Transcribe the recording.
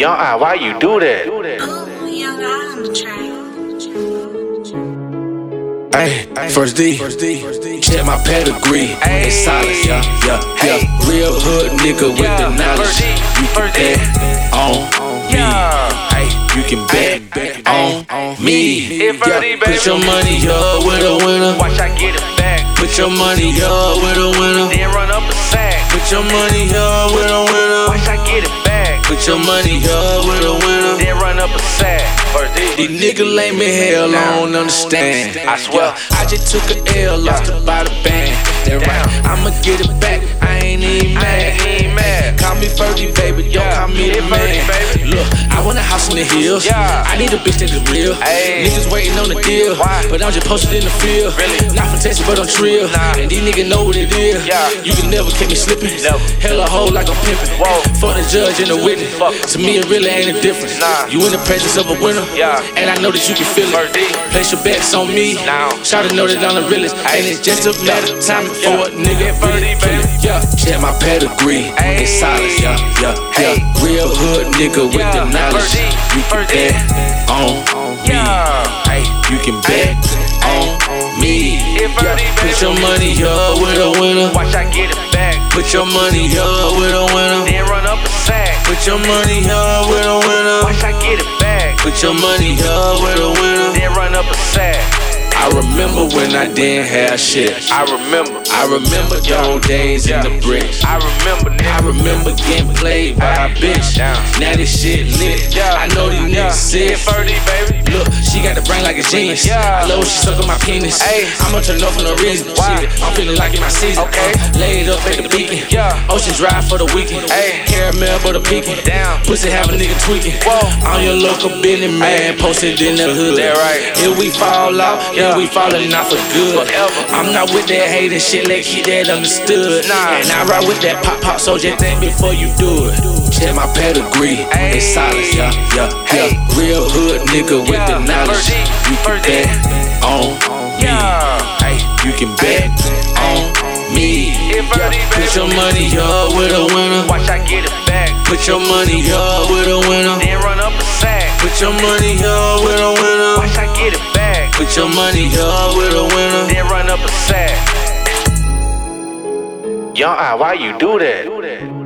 Yung I, why you do that? Oh, Yung I on the track. Hey, first D, check my pedigree. It's solid, yeah, yeah, yeah. Real hood nigga with the knowledge. You can bet on me. Hey, you can bet on me. If First D, Yeah, put your money up with a winner. Watch I get it back. Put your money up with a winner. Then run up a sack. Put your money up with a winner. Watch I get it back. Put your money up with a winner. Then run up a sack. These niggas lame me hell, I don't understand. I swear. I just took a L, lost it by the band. That right, I'ma get it back. I ain't even mad. ain't even mad. Call me Fergie, baby, don't call me the man. Look, I want a house in the hills. Yeah. I need a bitch that is real. Ayy. Niggas waiting on the deal. Why? But I'm just posted in the field. Really? Not from Texas, but I'm trill. Nah. And these niggas know what it is. Yeah. You can never catch me slipping. Never. Hella hole like I'm pimping. Whoa. For the judge and the witness. Fuck. To me, it really ain't a difference. Nah. You in the presence of a winner. Yeah. And I know that you can feel it. Place your bets on me. Now. Try to know that I'm the realest. And it's just a matter of time before a nigga really kill it. Yeah. Check my pedigree. Ayy. It's solid. Yeah, yeah, yeah. Real hood nigga with the knowledge. You can bet on me. You can bet on me. Put your money up with a winner. Watch I get it back. Put your money up with a winner. Then run up a sack. Put your money up with a winner. Watch I get it back. Put your money up with a winner. Then run up a sack. I remember when I didn't have shit. I remember. I remember the old days in the bricks. I remember, I remember getting played by a bitch. Now this shit lit. Yeah. I know these Yeah. niggas sick. Get 30, baby. She got the brain like a genius. Yeah. I love when she suck on my penis. Ayy. I'ma turn up for no reason. Why? I'm feeling like in my season. Okay. Uh, laid up at the beacon. Yeah. Ocean drive for the weekend. Ayy. Caramel for the peaking. Down. Pussy have a nigga tweaking. Whoa. On your local business, man. Posted in the hood. That right. Here we fall out. Yeah. We falling out for good. Forever. I'm not with that hating shit. Let's keep that understood. Nah. And I ride with that pop pop. So just think before you do it. Check my pedigree. Ayy. It's solid. Yeah, yeah, Hey. yeah. Real hood nigga with the Yeah. knowledge. First You can First bet on me. Yeah. Hey, you can bet on me. Yeah. Put your money up with a winner. Watch I get it back. Put your money up with a winner. Then run up a sack. Put your money up with a winner. Watch I get it back. Put your money up with a winner. Then run up a sack. Yung I, why you do that?